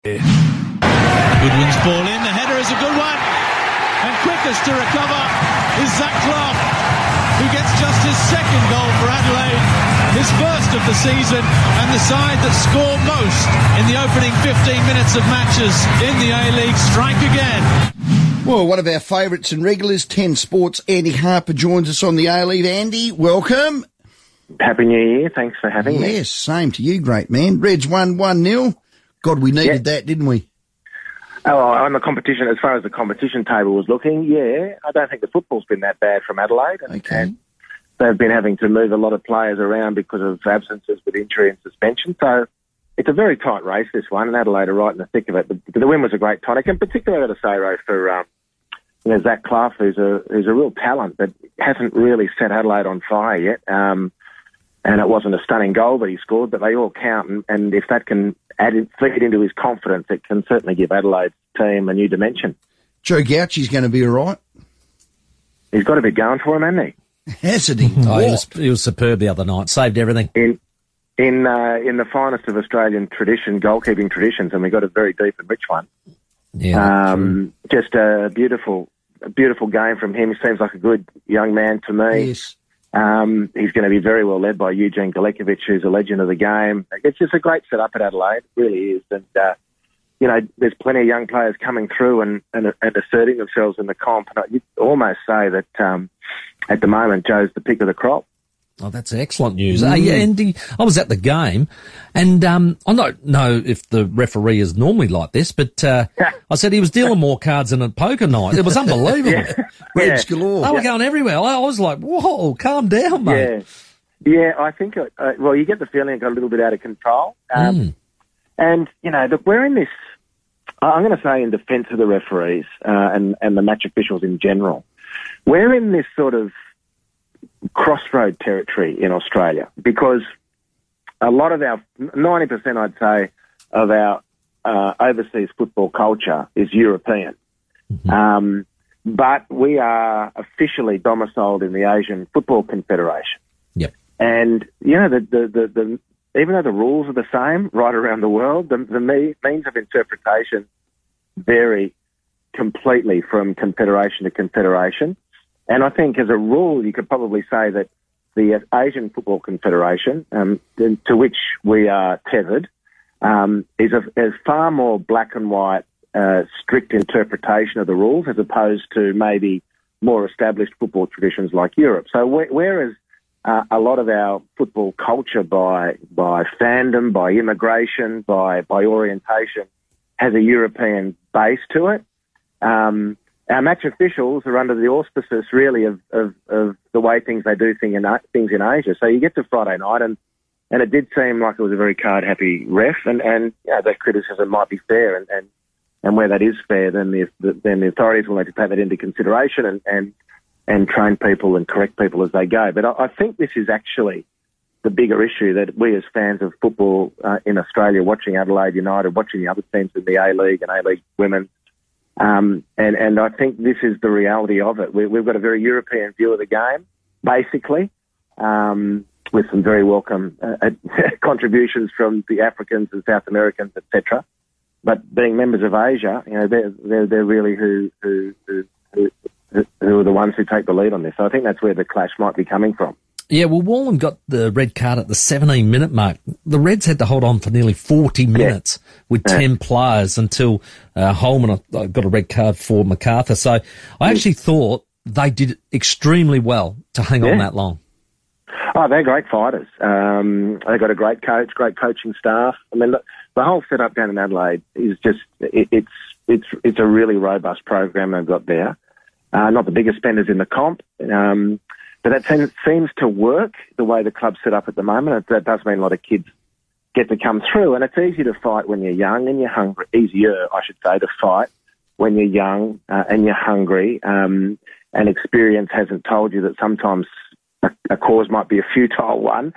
Goodwin's ball in. The header is a good one. And quickest to recover is Zach Clark, who gets just his second goal for Adelaide, his first of the season, and the side that score most in the opening 15 minutes of matches in the A-League strike again. Well, one of our favourites and regulars, 10 Sports, Andy Harper joins us on the A-League. Andy, welcome. Happy New Year. Thanks for having me. Yes, same to you, great man. Reds won 1 0. God, we needed yeah. that, didn't we? Oh, on the competition, as far as the competition table was looking, yeah, I don't think the football's been that bad from Adelaide. And, okay. And they've been having to move a lot of players around because of absences with injury and suspension. So it's a very tight race, this one, and Adelaide are right in the thick of it. The, the win was a great tonic, and particularly, I've got to say, for um, you know, Zach Clough, who's a, who's a real talent, but hasn't really set Adelaide on fire yet. Um, and it wasn't a stunning goal that he scored, but they all count. And, and if that can add feed it into his confidence, it can certainly give Adelaide's team a new dimension. Joe Gauci's going to be all right. He's got a bit going for him, hasn't he? Hasn't he? oh, he, was, he was superb the other night. Saved everything. In in uh, in the finest of Australian tradition, goalkeeping traditions, and we got a very deep and rich one. Yeah, um, just a beautiful, a beautiful game from him. He seems like a good young man to me. Yes. Um, he's going to be very well led by Eugene Galekovic, who's a legend of the game. It's just a great setup at Adelaide, it really is. And, uh, you know, there's plenty of young players coming through and, and, and asserting themselves in the comp. And you'd almost say that um, at the moment, Joe's the pick of the crop. Oh, that's excellent news. Mm. Uh, yeah, Andy, I was at the game, and um, I don't know if the referee is normally like this, but uh, I said he was dealing more cards than a poker night. It was unbelievable. yeah. Reds galore. They were going everywhere. I was like, whoa, calm down, mate. Yeah, yeah I think, uh, uh, well, you get the feeling it got a little bit out of control. Um, mm. And, you know, look, we're in this, I'm going to say in defence of the referees uh, and, and the match officials in general, we're in this sort of crossroad territory in Australia because a lot of our, 90% I'd say, of our uh, overseas football culture is European. Mm-hmm. Um, but we are officially domiciled in the Asian Football Confederation. Yep. And, you know, the, the, the, the even though the rules are the same right around the world, the, the means of interpretation vary completely from confederation to confederation. And I think as a rule, you could probably say that the Asian Football Confederation, um, to which we are tethered, um, is, a, is far more black and white, uh, strict interpretation of the rules as opposed to maybe more established football traditions like Europe. So whereas uh, a lot of our football culture by by fandom, by immigration, by by orientation has a European base to it. Um, our match officials are under the auspices really of, of, of the way things they do thing in, things in Asia. So you get to Friday night and, and it did seem like it was a very card happy ref and, and you know, that criticism might be fair and, and, and where that is fair, then the, then the authorities will need to take that into consideration and, and, and train people and correct people as they go. But I, I think this is actually the bigger issue that we as fans of football uh, in Australia, watching Adelaide United, watching the other teams in the A League and A League women, um, and, and I think this is the reality of it. We, have got a very European view of the game, basically, um, with some very welcome uh, contributions from the Africans and South Americans, etc. But being members of Asia, you know, they're, they're, they're really who, who, who, who, who are the ones who take the lead on this. So I think that's where the clash might be coming from. Yeah, well, Wallen got the red card at the 17 minute mark. The Reds had to hold on for nearly 40 minutes yeah. with yeah. 10 players until uh, Holman uh, got a red card for Macarthur. So I actually thought they did extremely well to hang yeah. on that long. Oh, they're great fighters. Um, they've got a great coach, great coaching staff. I mean, the, the whole setup down in Adelaide is just, it, it's, it's, it's a really robust program they've got there. Uh, not the biggest spenders in the comp. Um, but that seems to work the way the club's set up at the moment. That does mean a lot of kids get to come through, and it's easy to fight when you're young and you're hungry. Easier, I should say, to fight when you're young uh, and you're hungry. Um, and experience hasn't told you that sometimes a, a cause might be a futile one.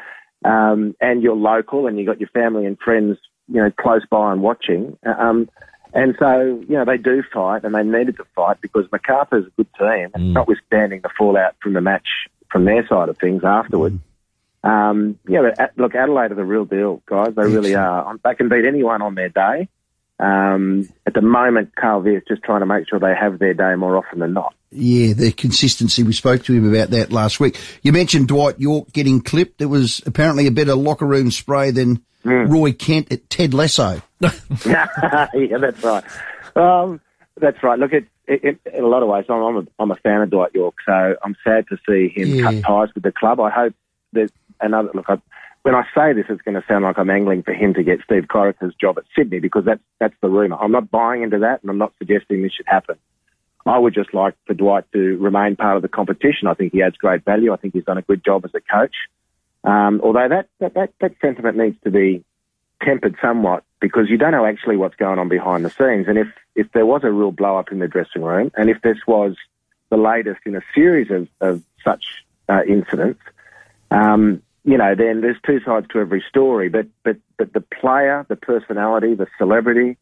Um, and you're local and you've got your family and friends, you know, close by and watching. Um, and so, you know, they do fight and they needed to fight because Macarthur's a good team, mm. notwithstanding the fallout from the match from their side of things afterwards. Mm. Um, yeah, but look, Adelaide are the real deal, guys. They really are. They can beat anyone on their day. Um, at the moment, Carl Veart is just trying to make sure they have their day more often than not. Yeah, the consistency. We spoke to him about that last week. You mentioned Dwight Yorke getting clipped. There was apparently a better locker room spray than mm. Roy Kent at Ted Lasso. yeah, that's right. Um, that's right. Look, it, it, it, in a lot of ways, I'm, I'm, a, I'm a fan of Dwight Yorke, so I'm sad to see him yeah. cut ties with the club. I hope that another look. I, when I say this, it's going to sound like I'm angling for him to get Steve Corica's job at Sydney because that's that's the rumour. I'm not buying into that, and I'm not suggesting this should happen. I would just like for Dwight to remain part of the competition. I think he adds great value. I think he's done a good job as a coach. Um, although that, that, that, that sentiment needs to be tempered somewhat because you don't know actually what's going on behind the scenes. And if, if there was a real blow up in the dressing room, and if this was the latest in a series of, of such uh, incidents, um, you know, then there's two sides to every story. But but but the player, the personality, the celebrity,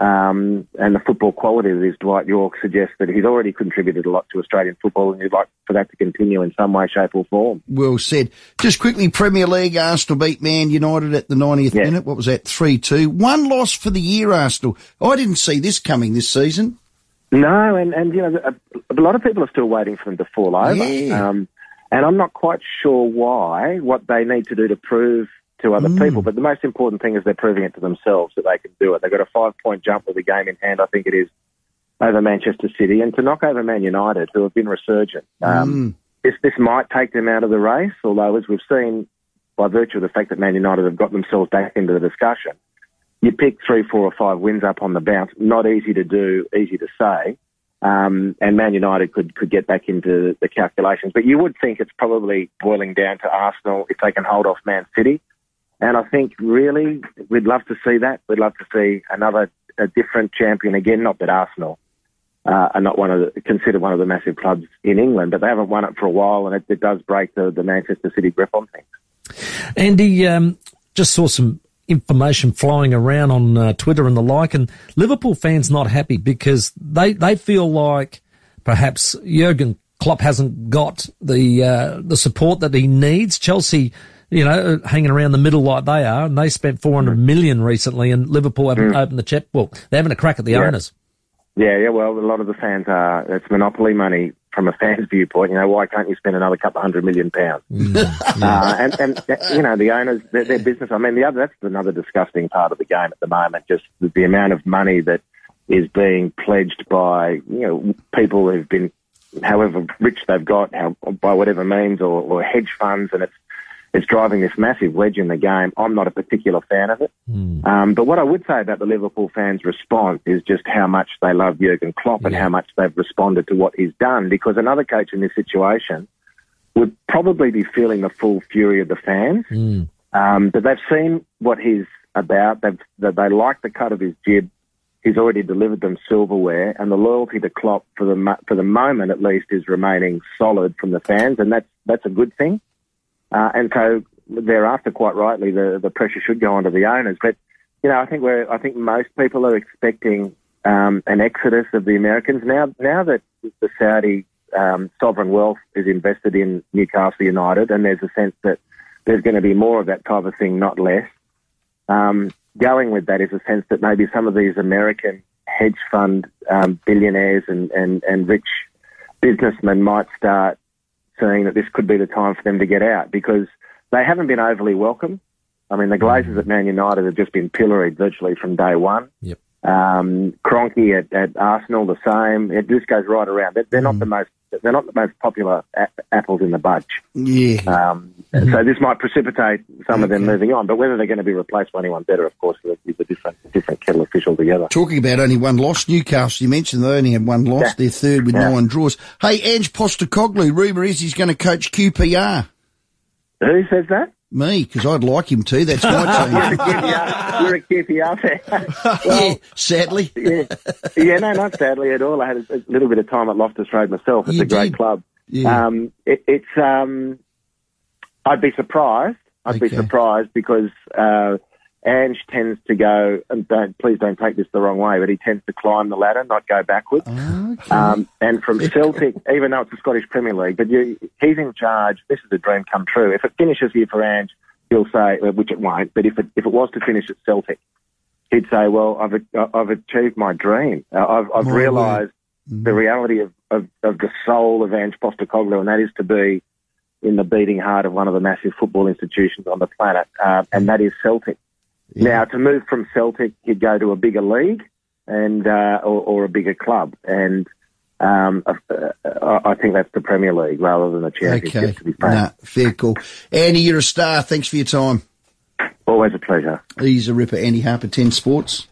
um, and the football quality of this Dwight Yorke suggests that he's already contributed a lot to Australian football, and he'd like for that to continue in some way, shape, or form. Well said. Just quickly, Premier League, Arsenal beat Man United at the 90th yes. minute. What was that? Three two. One loss for the year, Arsenal. I didn't see this coming this season. No, and and you know, a, a lot of people are still waiting for them to fall over. Yeah. Um, and I'm not quite sure why, what they need to do to prove to other mm. people. But the most important thing is they're proving it to themselves that they can do it. They've got a five point jump with the game in hand, I think it is, over Manchester City and to knock over Man United, who have been resurgent. Um, mm. this, this might take them out of the race, although as we've seen by virtue of the fact that Man United have got themselves back into the discussion, you pick three, four or five wins up on the bounce. Not easy to do, easy to say. Um, and Man United could, could get back into the calculations. But you would think it's probably boiling down to Arsenal if they can hold off Man City. And I think really we'd love to see that. We'd love to see another a different champion again. Not that Arsenal uh, are not one of the, considered one of the massive clubs in England, but they haven't won it for a while, and it, it does break the, the Manchester City grip on things. Andy, um, just saw some information flying around on uh, Twitter and the like, and Liverpool fans not happy because they they feel like perhaps Jurgen Klopp hasn't got the uh, the support that he needs. Chelsea, you know, hanging around the middle like they are, and they spent 400 million recently, and Liverpool haven't mm. opened the checkbook. They're having a crack at the yeah. owners. Yeah, yeah. Well, a lot of the fans are. It's monopoly money from a fan's viewpoint. You know, why can't you spend another couple of hundred million pounds? Mm, yeah. uh, and and you know, the owners, their, their, business. I mean, the other that's another disgusting part of the game at the moment. Just the, the amount of money that is being pledged by you know people who've been, however rich they've got, how, by whatever means, or, or hedge funds, and it's it's driving this massive wedge in the game. I'm not a particular fan of it. Mm. Um, but what I would say about the Liverpool fans' response is just how much they love Jurgen Klopp yeah. and how much they've responded to what he's done. Because another coach in this situation would probably be feeling the full fury of the fans. Mm. Um, but they've seen what he's about. They've, they like the cut of his jib. He's already delivered them silverware, and the loyalty to Klopp for the for the moment, at least, is remaining solid from the fans, and that's that's a good thing. Uh, and so thereafter, quite rightly, the, the pressure should go onto the owners. But, you know, I think we're, I think most people are expecting um, an exodus of the Americans now. Now that the Saudi um, sovereign wealth is invested in Newcastle United, and there's a sense that there's going to be more of that type of thing, not less. Um, going with that is a sense that maybe some of these American hedge fund um, billionaires and, and, and rich businessmen might start saying that this could be the time for them to get out because they haven't been overly welcome. I mean, the Glazers at Man United have just been pilloried virtually from day one. Yep. Um, Kroenke at, at, Arsenal, the same. It just goes right around. They're, they're mm. not the most. They're not the most popular a- apples in the bunch. Yeah. Um, mm-hmm. So this might precipitate some okay. of them moving on, but whether they're going to be replaced by anyone better, of course, is a different different kettle of fish altogether. Talking about only one loss, Newcastle. You mentioned they only had one loss. Yeah. They're third with yeah. nine draws. Hey, Ange Postecoglou, rumour is he's going to coach QPR. Who says that? Me, because I'd like him to. That's my team. You're a QPR fan. well, yeah, sadly. yeah. yeah, no, not sadly at all. I had a, little bit of time at Loftus Road myself. It's you a great club. Yeah. Um, it, it's. Um, I'd be surprised. I'd okay. be surprised because uh, Ange tends to go, and don't, please don't take this the wrong way, but he tends to climb the ladder, not go backwards. Okay. Um, and from Celtic, even though it's the Scottish Premier League, but you, he's in charge. This is a dream come true. If it finishes here for Ange, he'll say, which it won't, but if it, if it was to finish at Celtic, he'd say, "Well, I've I've achieved my dream. Uh, I've I've realised mm-hmm. the reality of, of, of the soul of Ange Postecoglou, and that is to be in the beating heart of one of the massive football institutions on the planet, uh, and that is Celtic. Yeah. Now, to move from Celtic, he'd go to a bigger league and uh, or, or, a bigger club, and um, uh, I think that's the Premier League rather than the Championship. Okay. To be frank, nah, fair call. Andy, you're a star. Thanks for your time. Always a pleasure. He's a ripper. Andy Harper, Ten Sports.